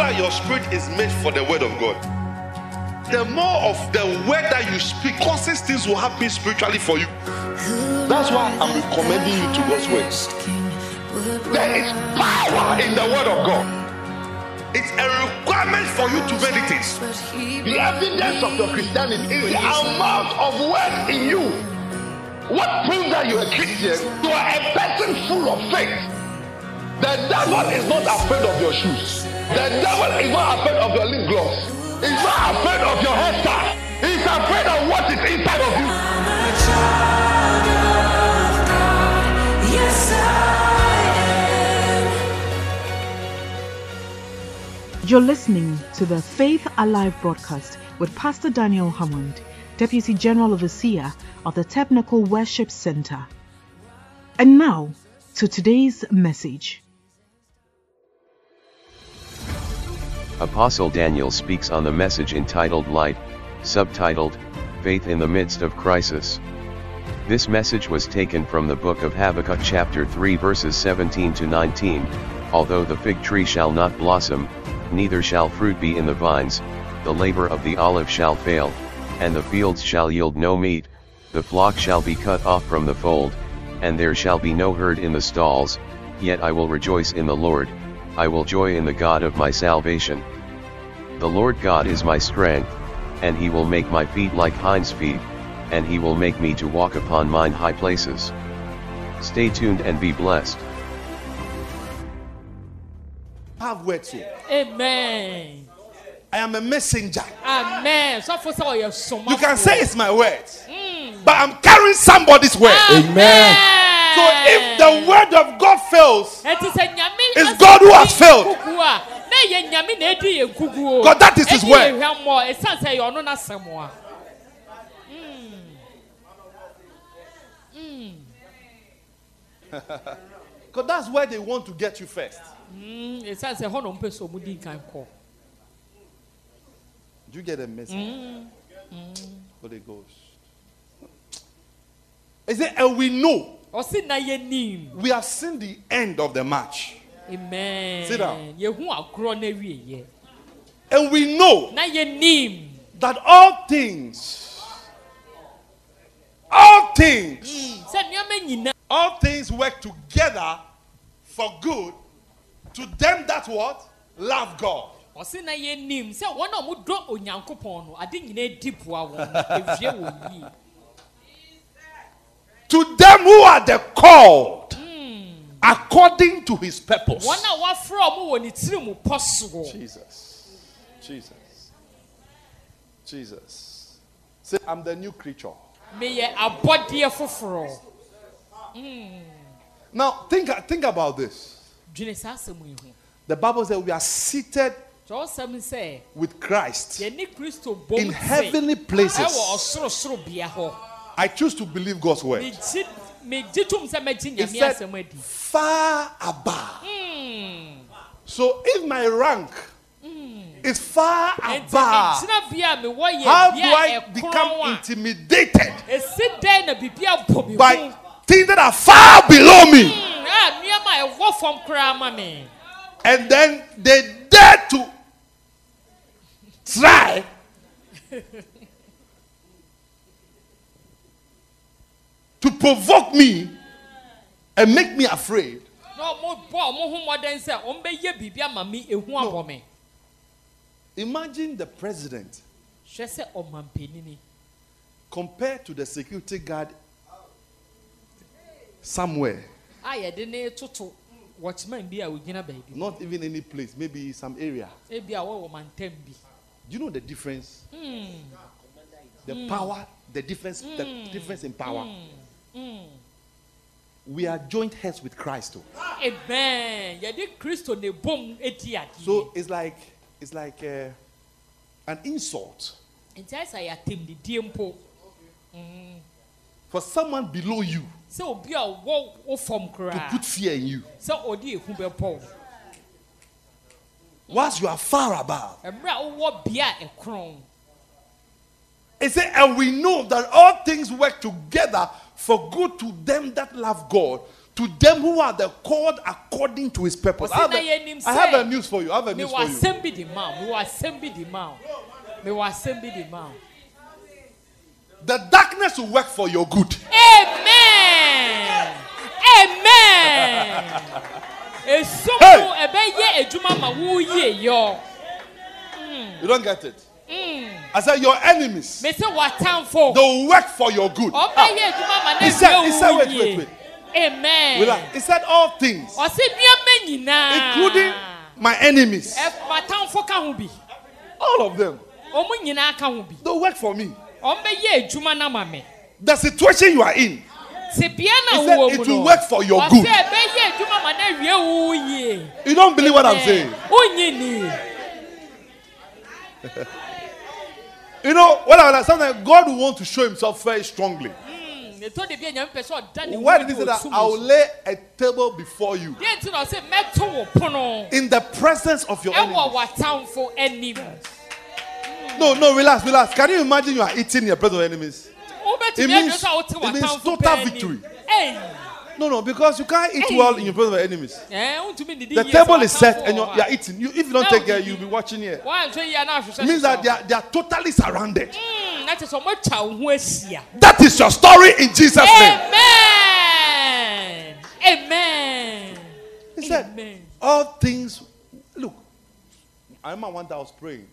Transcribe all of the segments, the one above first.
that your spirit is made for the word of God, the more of the word that you speak causes things will happen spiritually for you. That's why I'm recommending you to God's word. There is power in the word of God. It's a requirement for you to meditate. The evidence of your Christianity is the amount of word in you. What proves that you're a Christian? You are a person full of faith. The devil is not afraid of your shoes. The devil is not afraid of your lip gloss. He's not afraid of your hairstyle. He's afraid of what is inside of you. Yes, sir! You're listening to the Faith Alive broadcast with Pastor Daniel Hammond, Deputy General Overseer of the Technical Worship Center. And now to today's message. Apostle Daniel speaks on the message entitled Light, subtitled, Faith in the Midst of Crisis. This message was taken from the book of Habakkuk chapter 3 verses 17 to 19, although the fig tree shall not blossom, neither shall fruit be in the vines, the labor of the olive shall fail, and the fields shall yield no meat, the flock shall be cut off from the fold, and there shall be no herd in the stalls, yet I will rejoice in the Lord, I will joy in the God of my salvation. The Lord God is my strength, and he will make my feet like hinds feet, and he will make me to walk upon mine high places. Stay tuned and be blessed. Have Amen. I am a messenger. Amen. So for so you're You can say it's my words, but I'm carrying somebody's word. Amen. So if the word of God fails, It is a nyame. It's God who has failed. Na ye nyame na edi ye kugu o. God, that is his word. ye hwɛ mmɔ, esan sɛ yɛ ɔno n'asɛm a. Hmm. because that's where they want to get you first. Mm, Esan sɛ hɔ na ɔmpɛ sɛ ɔmo di nkan kɔ. Do you get a message? Holy Ghost. Is it? And we know Ɔsi na yɛ nim. we have seen the end of the match, Amen. Sit down. Yehu agorɔ na wie yɛ. and we know Na yɛ nim. that all things, all things, Sɛ nneɛma nyinaa. all things work together for good to them that what love God. ɔsi na yɛ nim sɛ wɔn a wɔn dɔ onyankopɔn no ade nyinaa di poa wɔn ewie wɔn yie To them who are the called according to his purpose. wɔn a wafra wɔn wɔ ne tiri mu pɔ soɔ Jesus. Jesus. Jesus. Say, I'm the new creature. meyɛ abɔdeɛ foforɔ Now, think, think about this. dwene saa asɛm yi ho The Bible says we are seated with Christ yɛne kristo bom in heavenly ɛwɔ places. Ɔsorosoro bea hɔ I choose to believe God's word. megye megye tom sɛ mɛgye It nyame said, asɛm adi far above. Hmm. So if my rank is far nti above, megyina bea a mewɔ yɛ how do bea I a become ɛkorɔn a intimidated ɛsi dɛn na biribi abɔ me by ho things that are far below me? Hmm, a nneɛma a ɛwɔ fam koraa ma me And then they dare to try to provoke me and make me afraid. me Imagine the president compared to the security guard somewhere, a yɛde ne toto watchman bi a ogyina baabi. Not even any place, maybe some area. ebi a wɔwɔ mantam bi. Do you know the difference? The power, the difference, the difference in power. We are joint heads with Christ. oh. amen. Yɛde kristo ne bom edi adeɛ So it's like it's like uh, an insult. Nti ayɛ sɛ yɛatem ne for someone below you sɛ obi a ɔwɔ wo fam to put fear in you, sɛ ɔde ehu bɛbɔ whilst you are far above. mmerɛ a wowɔ bea a ɛkorɔn It said, and we know that all things work together for good to them that love God, To them who are the called according to his purpose. I have, a, have a news for you. I have a news for you. asɛm bi di ma wo mewɔ asɛm bi di ma wo mewɔ asɛm bi di ma wo. The darkness will work for your good. amen amen Hey! no ɛbɛyɛ adwuma ma wo yie yɔ hmm. You don't get it. I said your enemies. They will work for your good. ɔbɛyɛ adwuma ma ne He said- he said, wait, wait, wait. amen Relax. He said all things, nyinaa including my enemies. ɛ watamfo ka ho bi All of them. ɔmo nyinaa ka ho bi They work for me. ɔmbɛyɛ adwuma na ma me The situation you are in, He said it will work for your good. ɔsɛ ɛbɛyɛ adwuma ma ne wie wo yie you don't believe what I'm saying. You know, what I like, sometimes God will want to show himself very strongly. ɛtɔ de bi a nyame pɛ sɛ Why did he say that? I will lay a table before you so. deɛ nti na ɔsɛ mɛto wo pono in the presence of your enemies. No, no, relax, relax. Can you imagine you are eating in the presence of enemies? It means- adwo sɛ wote it means total victory. No, no, because you can't eat well in your presence of enemies. ɛɛ, wontumi nnidi The table is set and you're, you're eating. You, if you don't take care, you- you'll be watching here. woanhwɛ yie a na ahwehwɛ It means that they are, they are totally surrounded. Mm, na kyerɛ sɛ ɔmɔtwa wo ho ahyia That is your story in Jesus' name. amen amen He said, amen All things. Look, I remember one day I was praying.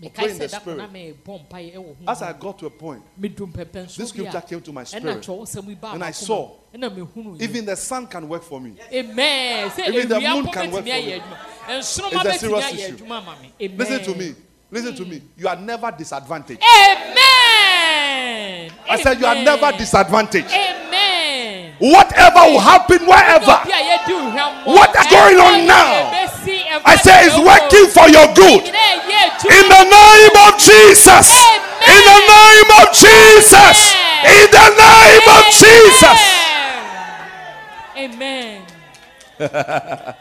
Mekae pray in the sɛ da koro na spirit. mebɔ mpaeɛ ɛwɔ As I got to a point, medum pɛpɛ nso this scripture came to my spirit. kyerɛw sɛm yi baa And I saw, mu. ɛna mehunu Even the sun can work for me. amen Even the moon can work for me. It's a serious issue. adwuma ma me amen Listen to me. Listen to me. You are never disadvantaged. amen I said you are never disadvantaged. amen Whatever will happen wherever, Obi a yɛdi nhwɛmmɔ, What is going on now? deɛ ɛbɛsi, ɛmfa I say it's working for your good. Nyinaa ɛyɛ adwuma In the name of Jesus. In the name of Jesus. In the name of Jesus. Amen.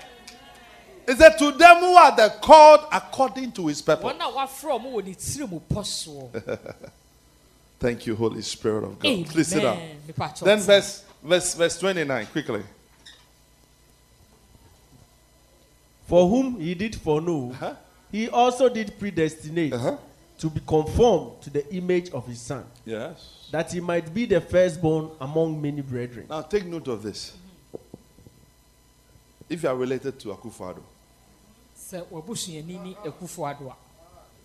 Is it to them who are the called according to his purpose. Wɔn a wɔafrɛ ɔmo wɔ ne tiri mu pɔ soɔ. Thank you, Holy Spirit of God. Amen. Please sit down. Then verse verse verse 29, quickly. For whom he did foreknow, Uh-huh. He also did predestinate Uh-huh. to be conformed to the image of his son, Yes. that he might be the firstborn among many brethren. Now take note of this. If you are related to Akufo-Addo, sɛ w'abusuani ni Akufo-Addo a,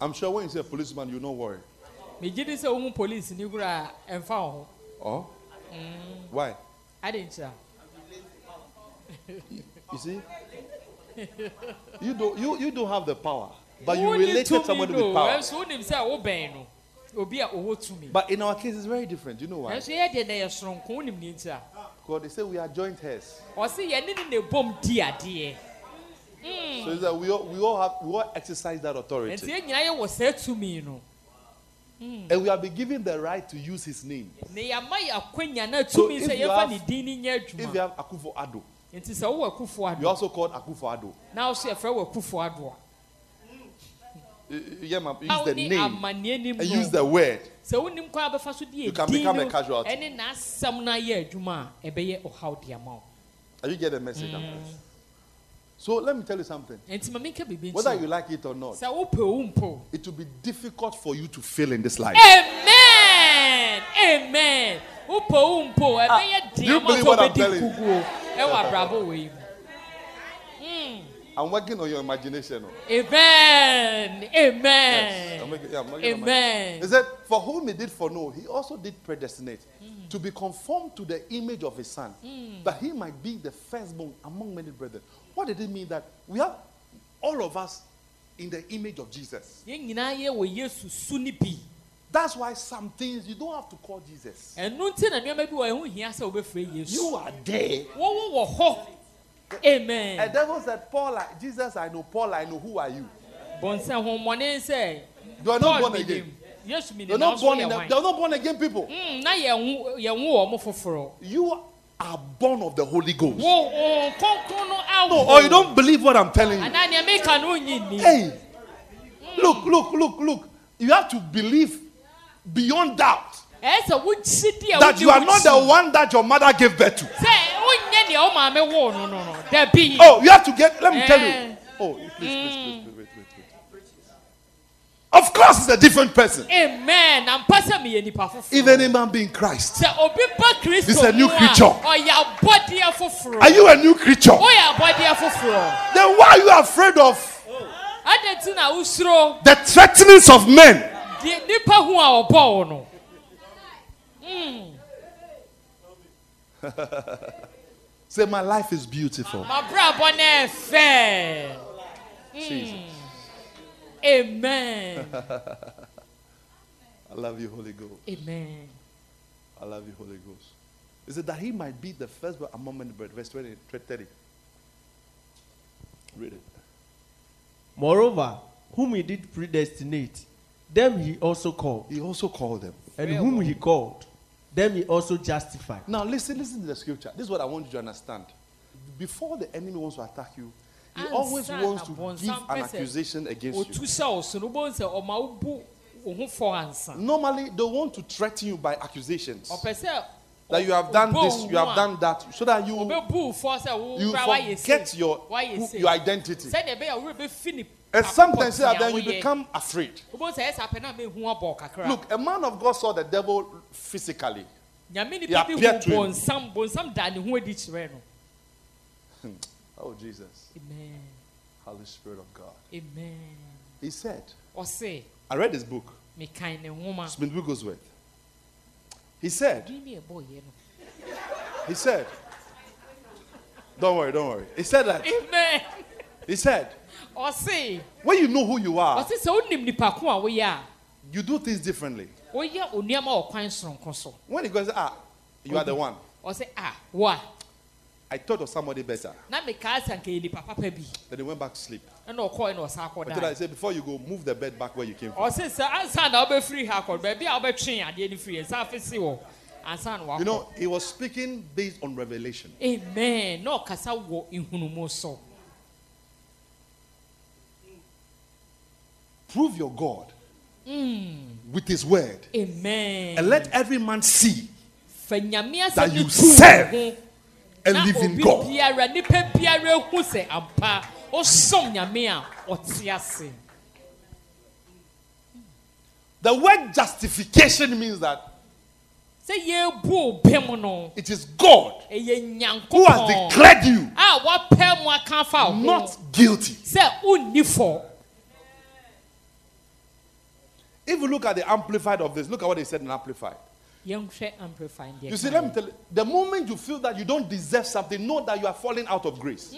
I'm sure when you say a policeman, you don't worry. megye di sɛ wohu polisi ni kora a ɛmfa wo ho. Oh? Why? Ade. You see? You don't you, you don't have the power, but you related somebody with power. ɛnso wonim sɛ wobɛn no, obi a ɔwɔ tumi. But in our case, it's very different. You know why? Ɛnso yɛ deɛ na yɛ soronko, wonim ne. Because they say we are joint heirs. Ɔse yɛne ne na ebom di adeɛ. So it's that we all, we all have we all exercise that authority, yɛn nyinaa yɛwɔ saa tumi no. and we have been given the right to use His name. Na yɛama yɛ akwanya na So if you have- If you have Akufo-Addo, Nti sɛ wowɔ you also called Akufo-Addo. na ɔso yɛfrɛ wɔ Akufo-Addo a, my- na use the name and use the word. Sɛ wonim kwan a bɛfa so de You can become a casualty. ɛne n'asɛm no ayɛ adwuma a ɛbɛyɛ ɔhaw de ama wo. Are you get the message? I'm? So let me tell you something. Nti ma menka biribi Whether you like it or not, Sɛ wopɛ wo mpo. it will be difficult for you to fail in this life. Amen. Amen. Wo Ah, do you believe what I'm telling you? Nkuguo ɛwɔ abrabɔ wɔ yi mu. I'm working on your imagination. oh. Amen. Yes. Amen. yeah, I'm working on my- Amen. He said, For whom he did foreknow, he also did predestinate to be conformed to the image of his son, that he might be the firstborn among many brethren. What did it mean that we have all of us in the image of Jesus? Yɛn nyinaa yɛ wɔ Yesu su ni bi. That's why some things you don't have to call Jesus. Ɛno nti na nneɛma bi wɔ ɛho hia sɛ wobɛfrɛ Yesu. You are there. Wɔwɔ wɔ hɔ. Amen. A devil said, Paul, I- Jesus, I know. Paul, I know. Who are you? Bɔnsɛn hommɔne sɛ You are not born again. mi You're not born in the, they're not born again people. Mm, Na yɛn ho yɛn ho wɔ ɔmo foforɔ. You are born of the Holy Ghost. Wo wɔn kɔnkɔn no or you don't believe what I'm telling you. Anaa nea meka no nyi ni. Hey, look, look, look, look. You have to believe beyond doubt Ɛyɛ sɛ wogyi di a that you are not the one that your mother gave birth to. Oh, you have to get. Let me tell you. Eh. Oh, please, please, please, wait, wait, wait, wait. Of course, it's a different person. amen na mpa sɛ meyɛ nipa If foforɔ any man be in Christ, sɛ obi ba kristo This is a new creature. abɔdeɛ are you a new creature? foforɔ Then why are you afraid of the threatenings of men? Deɛ nipa ho a ɔbɔ wo no hmm. Say, my life is beautiful. mabrabɔ no ɛfɛ hmm. Jesus. amen I love you, Holy Ghost. amen I love you, Holy Ghost. Is it that he might be the firstborn among many brethren? Verse 20, 30. Read it. Moreover, whom he did predestinate, them he also called. He also called them. And whom he called, them he also justified. Now listen, listen to the scripture. This is what I want you to understand. Before the enemy wants to attack you, he Ansa always wants to give an accusation against you. sɛ ɔso no wobɛhu sɛ ɔma wobu wo ho fɔ ansa Normally, they want to threaten you by accusations ɔpɛ sɛ that you have done this, you have done that, so that you ɔbɛbu wo fɔ sɛ wo you forget your woayɛ who- sei. your identity. sɛdeɛ ɛbɛyɛ a wo werɛ bɛfi ne And sometimes pɔtee then you become afraid. wobɛhu sɛ ɛyɛ saa pɛ na mehu abɔ kakra Look, a man of God saw the devil physically. he nipa bi hu appeared to him. bɔnsam bɔnsam da ne ho adi kyerɛ no hmm. Oh, Jesus. amen Holy Spirit of God. amen He said, I read his book, mekan ne nwoma Smith Wigglesworth. He said, din ne ɛbɔɔyɛ no he said, don't worry, don't worry. He said that, amen. He said, ɔse when you know who you are, ɔse sɛ wonim nipa ko a woyɛ a you do things differently. woyɛ onneɛma wɔ kwan soronko so. When he goes, ah, you are the one. ɔse a wo a I thought of somebody better. na mekaa sɛ anka yɛ nipa papa bi Then he went back to sleep. ɛna ɔkɔɔ ɛna ɔsa I I said, before you go, move the bed back where you came from. ɔse sɛ ansa na wobɛfiri ha akɔ baabi a wobɛtwe adeɛ no firi ɛsa afe si wɔ ansa na You. Know, he was speaking based on revelation. amen. Ɔkasa wɔ nhunumu so Prove your God with his word. amen. And let every man see That you no serve and na live in God. biara biara hu ampa ɔsom nyame a ɔte ase The word justification means that sɛ yɛbu obem no it is God who has declared you a wapɛ mu aka afa wo ho not guilty. sɛ wonni fɔ If you look at the amplified of this, look at what he said in amplified. Yɛnhwɛ amplify deɛ You see, let me tell you, the moment you feel that you don't deserve something, know that you are falling out of grace.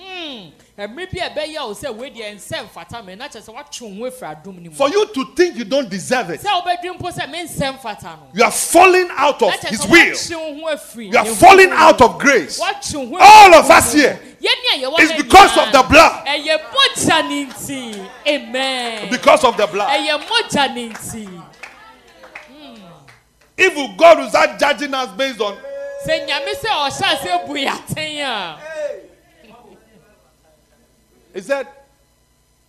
ɛmere bi a ɛbɛyɛ wo sɛ wei deɛ nsɛ mfata me na kyerɛ sɛ woatwe wo ho afiri adom no mu For you to think you don't deserve it, sɛ wobɛdwe mpo sɛ mensɛ mfata no you are falling out of his will. woatwe wo ho afiri You are falling out of grace. woatwe wo ho All of us here. mu. Yɛne a yɛwɔ It's because of the blood. ɛyɛ mogya ne nti amen Because of the blood. ɛyɛ mogya ne nti If God will start judging us based on sɛ nyame sɛ ɔhyɛ ase bu yɛaten a He said,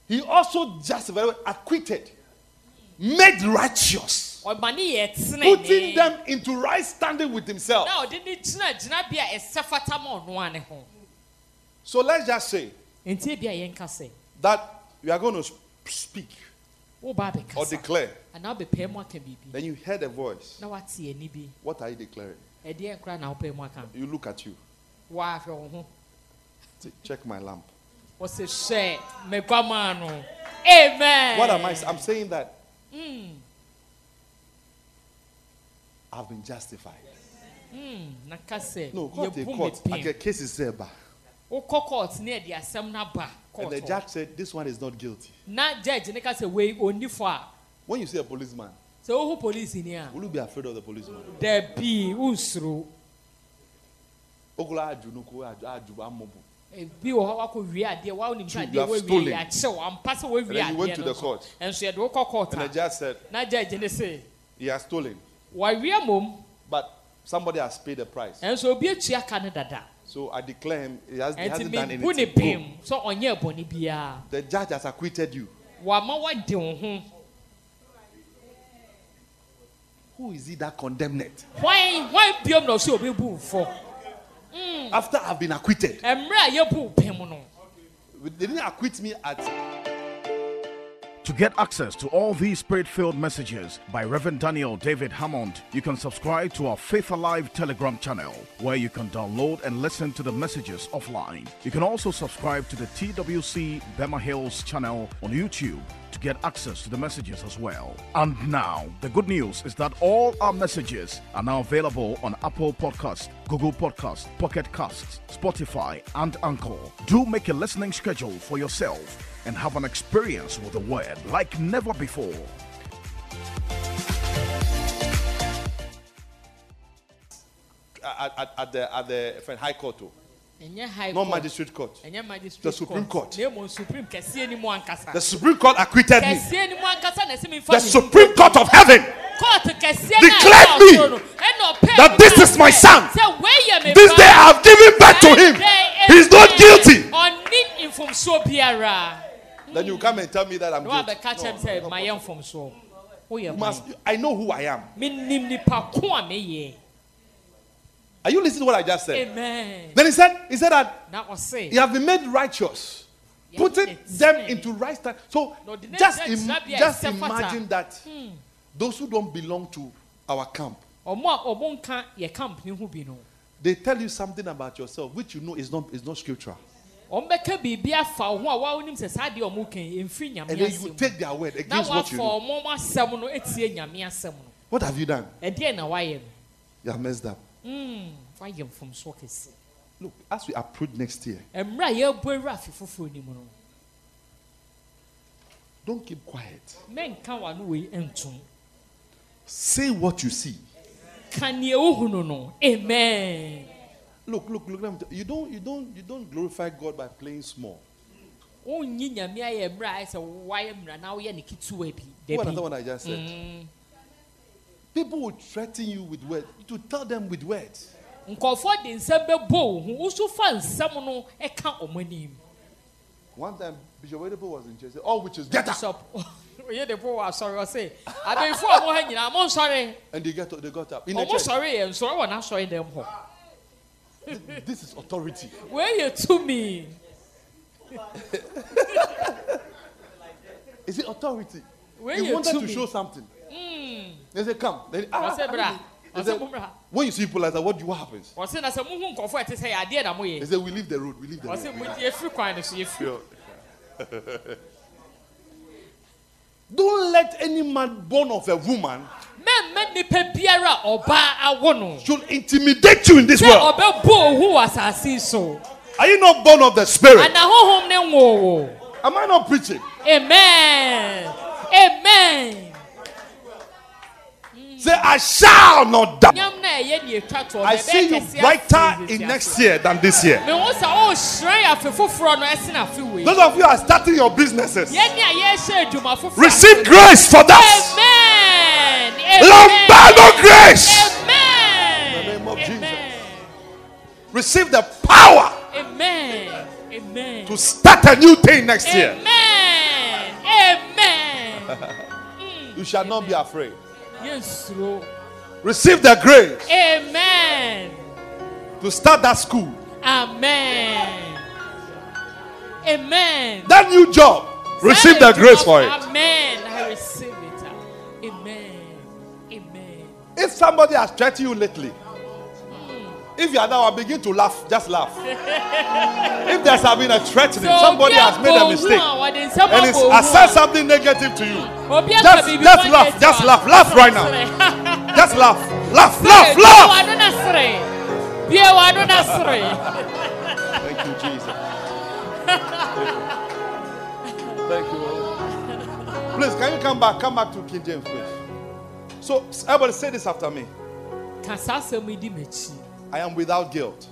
He also justified, acquitted, made righteous, ɔma ne yɛ putting them into right standing with Himself. na ɔde ne gyina gyinabea a ɛsɛ fata ma ɔnoa ne ho. So let's just say nti ebi a yɛnka that we are going to speak or declare. anaa wobɛpɛɛ mu aka biribi Then you heard a voice. na wate ani bi What are you declaring? ɛdeɛ nkora na wopɛɛ mu aka You look at you. woahwɛ wo ho Say, Check my lamp. wɔsɛ hwɛ megwamaa no amen What am I? I'm saying that I've been justified. sɛ No, court, a court. I pem get cases there, but wokɔ court ne ɛde asɛm no ba and the judge said this one is not guilty. na judge ne ka sɛ wei ɔnni fɔ a When you see a policeman, sɛ wohu police ni a will you be afraid of the policeman? dabii wonsuro Okola aju nuku aju aju amobu. ebi wɔ hɔ wakɔ wie adeɛ wa sɛ you adeɛ have wawie stolen. yɛakyɛw ampa sɛ And wawie then you went adeɛ to no the so court. ɛnso yɛde wokɔ court And the a judge said na judge ne se he has stolen, wawie mmom but somebody has paid the price. ɛnso obi atua ka no dada So I declare him, he, has, he ɛnti hasn't done mebu ne anything. pem Boom. sɛ ɔnyɛ bɔne biara The judge has acquitted you. wama wade wo ho Who is he that condemned? hwan hwan biom na ɔsɛ ɔbɛbu wo fɔ after I've been acquitted. mmerɛ a yɛbu pem no They didn't acquit me at To get access to all these spirit filled messages by Reverend Daniel David Hammond, you can subscribe to our Faith Alive Telegram channel where you can download and listen to the messages offline. You can also subscribe to the TWC Bema Hills channel on YouTube to get access to the messages as well. And now, the good news is that all our messages are now available on Apple Podcast, Google Podcast, Pocket Casts, Spotify, and Anchor. Do make a listening schedule for yourself and have an experience with the word like never before. at, at, at the at the friend, High Court, ɛnyɛ high not court Magistrate Court. The Supreme Court. na emu supreme kɛseɛ ni mu ankasa The Supreme Court acquitted me. kɛseɛ ni mu ankasa na ɛsɛ mi fa The Supreme Court of Heaven. Declared me ɛyɛ ɔsoro no ɛna ɔpɛ that this is my son. sɛ wei yɛ mi This day I have given back to him. Ɛdɛ, He's not guilty. Biara Then you come and tell me that I'm na wa guilty. bɛka kyɛm sɛ ma yɛ nfomsoɔ o You must, I know who I am. mi nim nipa ko a mi Are you listening to what I just said? amen. Then he said, he said that you have been made righteous, Yeah, putting them into right stand. So No, just, im- just imagine that hmm. those who don't belong to our camp, ɔmo a ɔmo nka yɛ camp ni ho bi no. They tell you something about yourself which you know is not is not scriptural, ɔmo bɛka biribi afa wo ho a wa onim sɛ saa deɛ ɔmo kan emfiri nyame and then you asɛm take their word na against what you wafa know. ɔmo asɛm no etie nyame asɛm no What have you done? ɛdeɛ na wayɛ You have messed up. no mm wayɛ mfomsoɔ kɛse Look, as we approach next year, mmerɛ a yɛbɔ ewura afe foforɔ nim no don't keep quiet. mɛnka wano wei ntom Say what you see. ka nea ohunu no amen Look, look, look. you, don't, you don't, you don't glorify God by playing small. wonyi nyame ayɛ mmerɛ a ayɛ sɛ wayɛ mmerɛ na woyɛ ne ketewa bi You understand dabi what I just said? Mm. People will threaten you with words. To tell them with words. nkɔfoɔ de nsɛm ho woso fa nsɛm no ɛka ɔmo anim One time, Bishop Oyedepo was in church. All witches get up. bishop oyɛ de po wɔ asɔre ɔse abɛnfo a mo ha nyinaa mo nsɔre And they get up, they got up. In the church. ɔmo sɔre yɛ nsɔre wɔ n'asɔre dɛm hɔ This is authority. wei yɛ tumi Is it authority? He yɛ wanted to show tumi something. They said, Come. Then, ah, ɔse bra He ɔse said, when you see people like that, what do what happens? ɔse na sɛ mo hu nkɔfoɔ a ɛte sɛ yɛ adeɛ na mo He yɛ said, We leave the road. We leave the road. mo yɛfiri kwan no so yɛfiri Yeah. Don't let any man born of a woman should intimidate you in this world. ɔbɛbɔ ohu wɔ asase yi so Are you not born of the spirit? ana honhom ne ngo wo Am I not preaching? amen amen Say, I shall not die. nyam na ɛyɛ ne etwa toɔ I see you brighter in next year than this year. me ho sɛ ɔrehyerɛn oh, afe foforɔ no ɛsen afe wei Those of you are starting your businesses. yɛne a yɛhyɛ adwuma foforɔ Receive grace for that. amen Lombardo grace. amen. In the name of Jesus. Receive the power amen. Amen. to start a new thing next year. amen. Amen. Mm. You shall not be afraid. yɛnsuro Receive the grace amen. to start that school, amen. Amen. That new job. Receive the grace for it. amen If somebody has threatened you lately, if you are now, begin to laugh. Just laugh. if there's have been a threatening, somebody has made a mistake and it's has said something negative to you, Just- just laugh, just laugh, laugh right now. just laugh, laugh, laugh, laugh. Thank you, Jesus. Thank you. Lord. Please, can you come back? Come back to King James, please. So, everybody say this after me ka saa asɛm yi di m'akyi I am without guilt.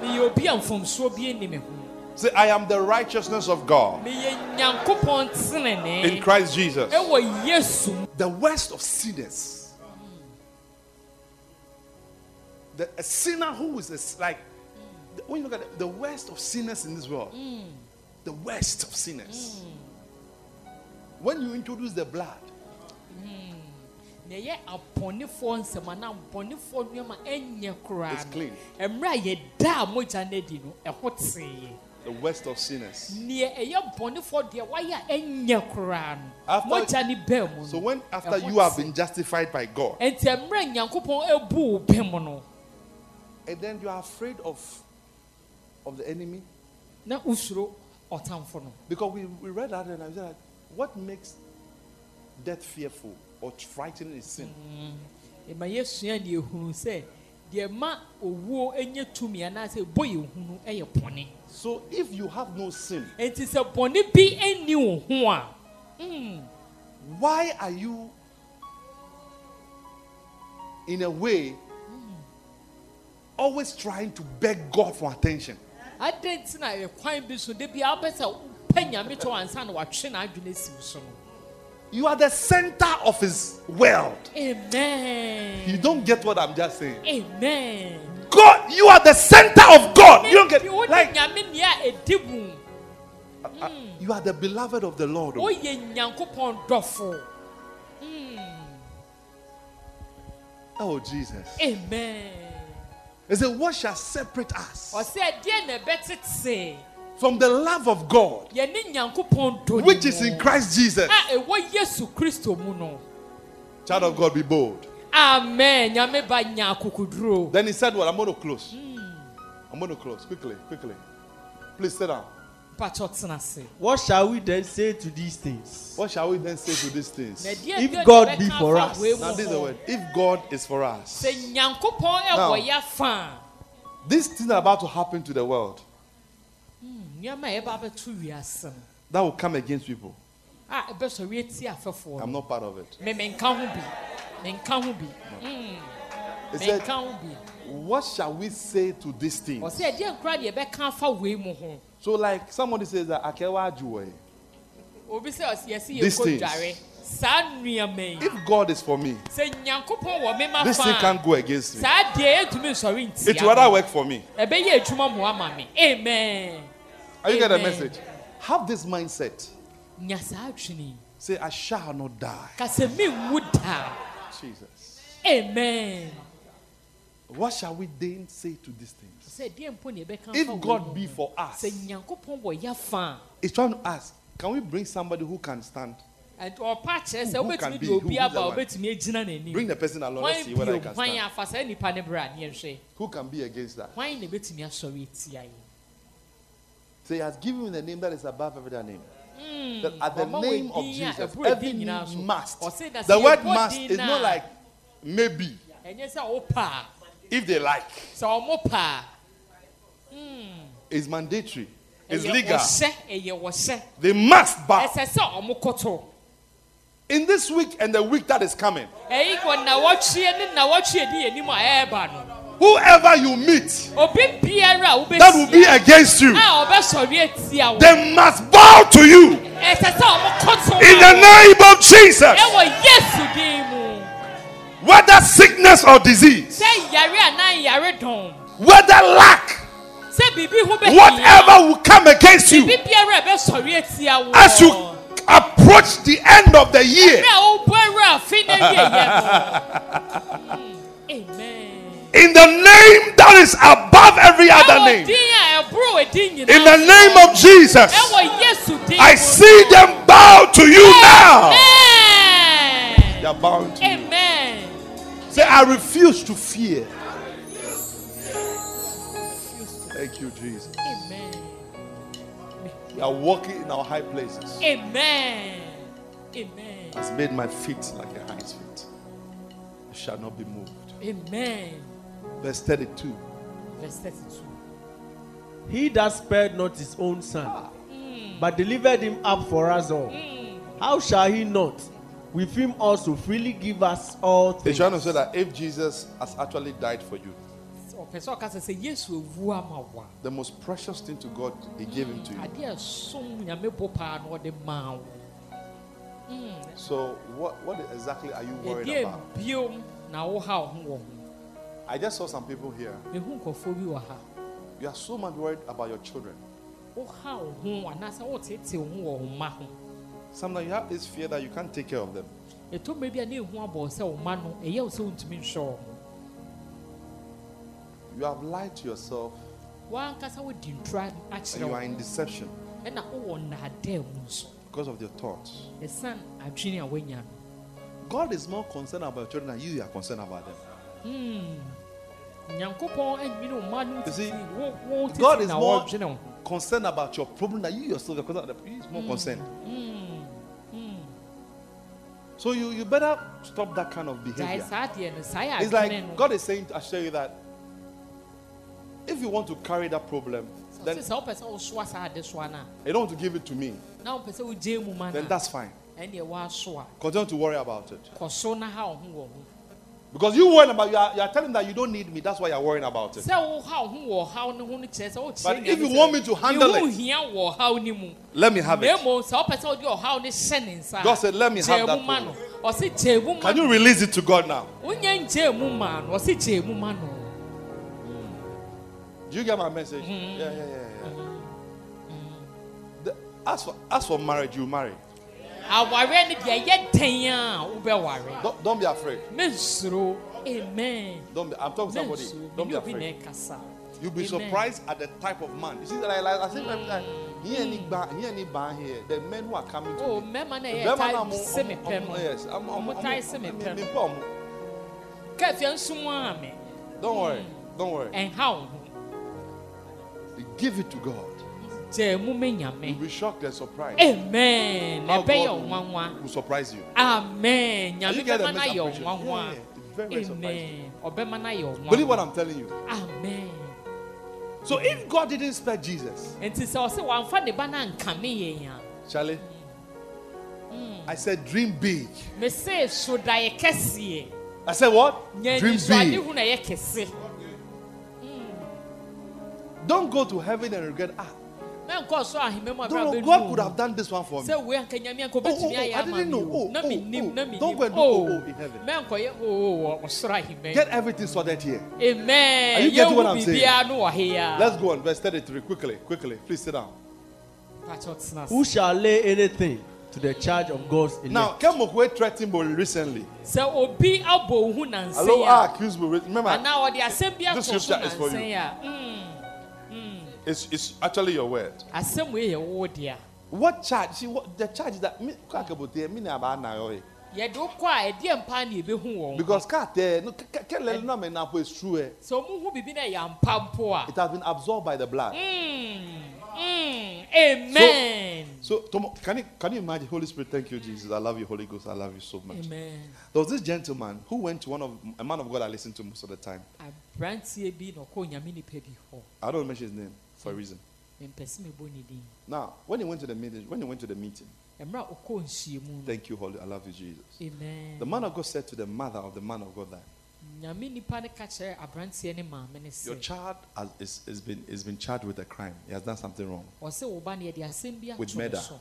meyɛ obi a mfomsoɔ bi anim ho Say, I am the righteousness of God in Christ Jesus. ɛwɔ yesu mu The worst of sinners. The, a sinner who is a like, when you look at it, the worst of sinners in this world, hmm. the worst of sinners. Hmm. When you introduce the blood, na ɛyɛ abɔnefoɔ nsɛm anaa abɔnefoɔ nneɛma ɛnyɛ koraa It's clean. no mmerɛ a yɛda a mogya no adi no ɛho teeɛ. The worst of sinners. neɛ ɛyɛ bɔnefoɔ deɛ wayɛ a ɛnyɛ koraa no. After- mogya ne bɛn mu So when after you have been justified by God, enti mmerɛ nyankopɔn abu wo bɛn mu no and then you are afraid of of the enemy, na wosuro ɔtamfo no. because we, we read that and I said, what makes death fearful or frightening is sin. ɛma yɛsua ne yɛhunu sɛ deɛ ma owuo nyɛ tumi anaasɛ ɛbɔ yɛn hunu yɛ bɔne So if you have no sin, enti sɛ bɔne bi nni wo ho a mm, why are you in a way always trying to beg God for attention? adɛn nti na ɛkwan bi so da bia wopɛ sɛ wopɛ nyame tɔ ansa na watwe n'adwene asi wo so no You are the center of his world. amen You don't get what I'm just saying. amen God, you are the center of God. You don't get like nea uh, you are the beloved of the Lord. oh. dɔfo Oh Jesus. amen He said, What shall separate us ɔsɛ deɛ na ɛbɛtete from the love of God yɛne nyankopɔn dɔ ne which is in Christ Jesus? a ɛwɔ yesu kristo mu Child of God, be bold. amen nyame ba nya Then he said, Well, I'm going to close. Hmm. I'm going to close quickly, quickly. Please sit down. mpakyɛ tena ase What shall we then say to these things? What shall we then say to these things? If God ɛbɛka be for us. Now, this is the word. If God is for us, Now- ɛwɔ yɛ fa these things are about to happen to the world nneɛma a ɛba abɛto wiase no that will come against people. a ɛbɛsɔre ati afɛfoɔ I'm not part of it. me menka ho bi. Menka ho bi. Mm, said, menka ho bi. What shall we say to these things? ɔsɛ ɛdeɛ nkora deɛ ɛbɛka afa wei mu ho. So, like somebody says that Akewa Ajuwe, obi sɛ ɔsɛ yɛsi These things. kodware saa nneɛma yi. If God is for me, sɛ nyankopɔn wɔ me ma this thing can't go against me. saa deɛ yɛntumi nsɔre ntia It will rather work for me. ɛbɛyɛ adwuma mmoa ma me. Amen Are you get the Amen. message? Have this mindset. nya saa adwene Say, I shall not die. ka sɛ menwu daa Jesus. amen What shall we then say to these things? sɛ deɛ mpo If God be for us, sɛ nyankopɔn wɔ yɛ fa a He's trying to ask, can we bring somebody who can stand? ɛnti ɔpa kyerɛ sɛ Who- who can be? Who- obi who's aba the one? wobɛtumi agyina n'anim Bring the person along. Let's see whether he bio can stand. afa saa nnipa no berɛ a ne yɛhwɛ Who can be against that? So he has given you the name that is above every other name. That at the name of Jesus, ɛboro every knee must. The word must is not like maybe ɛnyɛ sɛ wopɛ a if they like. pɛ It's mandatory. It's legal. wɔhyɛ ɛyɛ wɔhyɛ They must bow. ɛsɛ sɛ ɔmo koto In this week and the week that is coming, ɛyi wɔ nawɔtwe ne nawɔtwe di anim a ɛɛba no whoever you meet obi biara a that will be against you, a ɔbɛsɔre atia wo. they must bow to you. Ɛsɛ sɛ ɔmo koto in the name of Jesus. ɛwɔ yesu din mu. Whether sickness or disease, sɛ yare anaa yare dɔn whether lack, sɛ biribi ho bɛhia whatever will come against you biribi biara a ɛbɛsɔre atia wo. as you approach the end of the year. Ɛberɛ a wobɔ awura afe na wieyɛ no amen In the name that is above every other name. din a ɛboro wɔ din nyinaa In the name of Jesus. ɛwɔ yesu din I see them bow to you now. They are bowing to you. amen Say, I refuse to fear. Thank you, Jesus. amen We are walking in our high places. amen amen Has made my feet like a hind's feet. I shall not be moved. amen Verse 32. verse thirty-two He that spared not his own son, ah. but delivered him up for us all, hmm. how shall he not with him also freely give us all He's things? trying to say that if Jesus has actually died for you, ɔpɛ sɛ ɔka sɛ sɛ yesu ewu ama wa the most precious thing to God, He gave Him to you. adeɛ a ɛsom nyame bɔ paa na ɔde maa wo hmm. So, what, what exactly are you worried about? I just saw some people here. mehu nkɔfoɔ bi wɔ ha You are so much worried about your children. woha wo ho anaasɛ wotete wo ho wɔ wo mma ho Sometimes you have this fear that you can't take care of them. ɛtɔ mmerɛ bi a ne ehu abɔ sɛ wo ma no ɛyɛ wo sɛ wontumi nhwɛ wɔn You have lied to yourself wankasa wodi ntura and you are in deception ɛna wowɔ nnaadaa mu nso because of your thoughts. ɛsan adwene a woanya no God is more concerned about your children than you are concerned about them. Hmm. nyankopɔn anwene wo ma no You see, titi wo wo God is more concerned about your problem than you yourself are concerned. He is more hmm. concerned. Hmm. So you, you better stop that kind of behavior. saa deɛ no saa yɛ It's like God is saying, I show you that if you want to carry that problem, then sɛ sɛ wopɛ sɛ wosoa saa adesoa no a you don't want to give it to me, na wopɛ sɛ wogye mu ma no then that's fine. ɛneɛ woaso a Continue to worry about it. Because you worrying about you are, you are telling that you don't need me, that's why you're worrying about it. But if you want me to handle it, Let me have it. God said, "Let me have that mu ma no problem." ɔse gyae mu ma Can you release it to God now? Do you get my message? Yeah, yeah, yeah, yeah. The- as, for, as for marriage, you marry. Don't, don't be afraid. amen Don't be, I'm talking to somebody. Don't be mene obi na afraid. You'll be Amen. surprised at the type of man. You see, like, like I said, like, like, here any bar, here any bar here, the men who are coming to o me. mmarima no The ɛyɛ men are mo- mepɛ mo- Yes, I'm, I'm, ɔmo I'm, tae sɛ I'm, mepɛ I'm, no I'm, kafia nso mu a me Don't worry. Don't worry. ɛnha wo ho Give it to God. Gyae mu me You'll be shocked and surprised. amen How God nwanwa will surprise you. amen you bɛma the message? Yeah. Very, very amen ɔbɛma no ayɛ wo Believe what I'm telling you. amen So if God didn't spare Jesus, nti sɛ ɔsɛ wamfa ne ba no ankame yɛn a Charlie, I said dream big. mese sodaeɛ kɛseɛ I said what? Dream big. hu na ɛyɛ kɛse Don't go to heaven and regret. Ah, mɛnkɔ so ahemma mu no, no, abɛbɛdu God could have done this one for me. sɛ wei anka nyame anka Oh, oh, oh, I didn't know. Oh, oh, oh. Don't go and do oh, oh, oh in heaven. mɛnkɔyɛ oo oh, oh, wɔ ɔsoro ahemma Get everything sorted here. Are amen you getting what I'm saying? biribiara no wɔ he a Let's go on verse 33 quickly, quickly. Please sit down. Pakyɛ ɔtena ase. Who shall lay anything to the charge of God's elect? Now, Kemokwe threatened Bori recently. sɛ obi abɔ wo ho Hello, I nansɛn ah, accused Bori. Remember, a anaa ɔde asɛm bi This scripture is for you. It's, it's actually your word. asɛm wei yɛ wo dea What charge? See, what the charge is that me kwakabote me na ba na yo. yɛde wo kɔ a ɛdeɛ mpa ne yɛbɛhu wɔn Because cat there, no kelele no me na po is true. eh. sɛ ɔmo hu biribi na ɛyɛ ampa mpo a It has been absorbed by the blood. Mm, mm, amen So, Tomo, can you can you imagine? Holy Spirit, thank you, Jesus. I love you, Holy Ghost. I love you so much. amen There was this gentleman who went to one of a man of God I listen to most of the time. aberanteɛ bi na ɔkɔ onyame nipa bi hɔ I don't mention his name for a reason. mempɛ sɛ mebɔ ne din Now, when he went to the meeting, when he went to the meeting, mmerɛ a ɔkɔ nhyiamu no thank you, Holy. I love you, Jesus. amen The man of God said to the mother of the man of God that nyame nipa no ka kyerɛ aberanteɛ ne maame ne your child has is, is been is been charged with a crime. He has done something wrong. ɔsɛ wo ba no yɛde asɛm bi With murder. so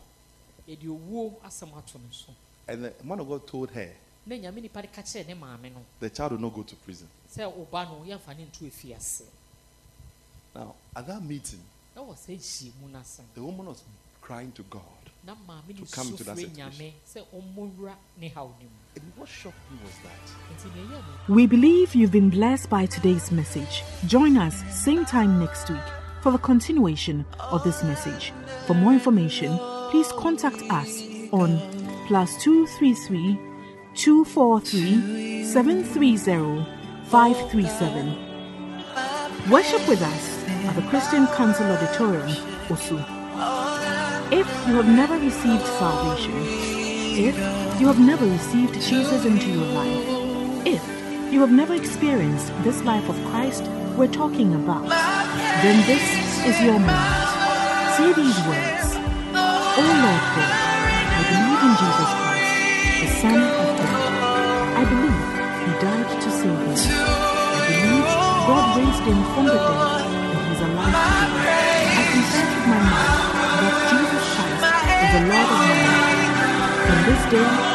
yɛde owuo asɛm ato ne so And the man of God told her na nyame nipa no ka kyerɛ ne maame no the child will not go to prison. sɛ wo ba no yɛmfa ne nto afiase Now, at that meeting, na wɔ sɛ nhyiamu no asɛm the woman was crying to God. na maame no To come su into that situation. nyame sɛ ɔmmɔwura ne haw no mu And what shocked me was that nti ne ɛyɛ no We believe you've been blessed by today's message. Join us same time next week for the continuation of this message. For more information, please contact us on plus 233 243 730 537. Worship with us at the Christian Council Auditorium, Osu. If you have never received salvation, if you have never received Jesus into your life, if you have never experienced this life of Christ we're talking about, then this is your moment. Say these words O Lord God, I believe in Jesus Christ, the Son of God. I believe He died to save me. I believe God raised Him from the dead He's alive today. I confess with my mouth that Jesus Christ is the Lord of my life. From this day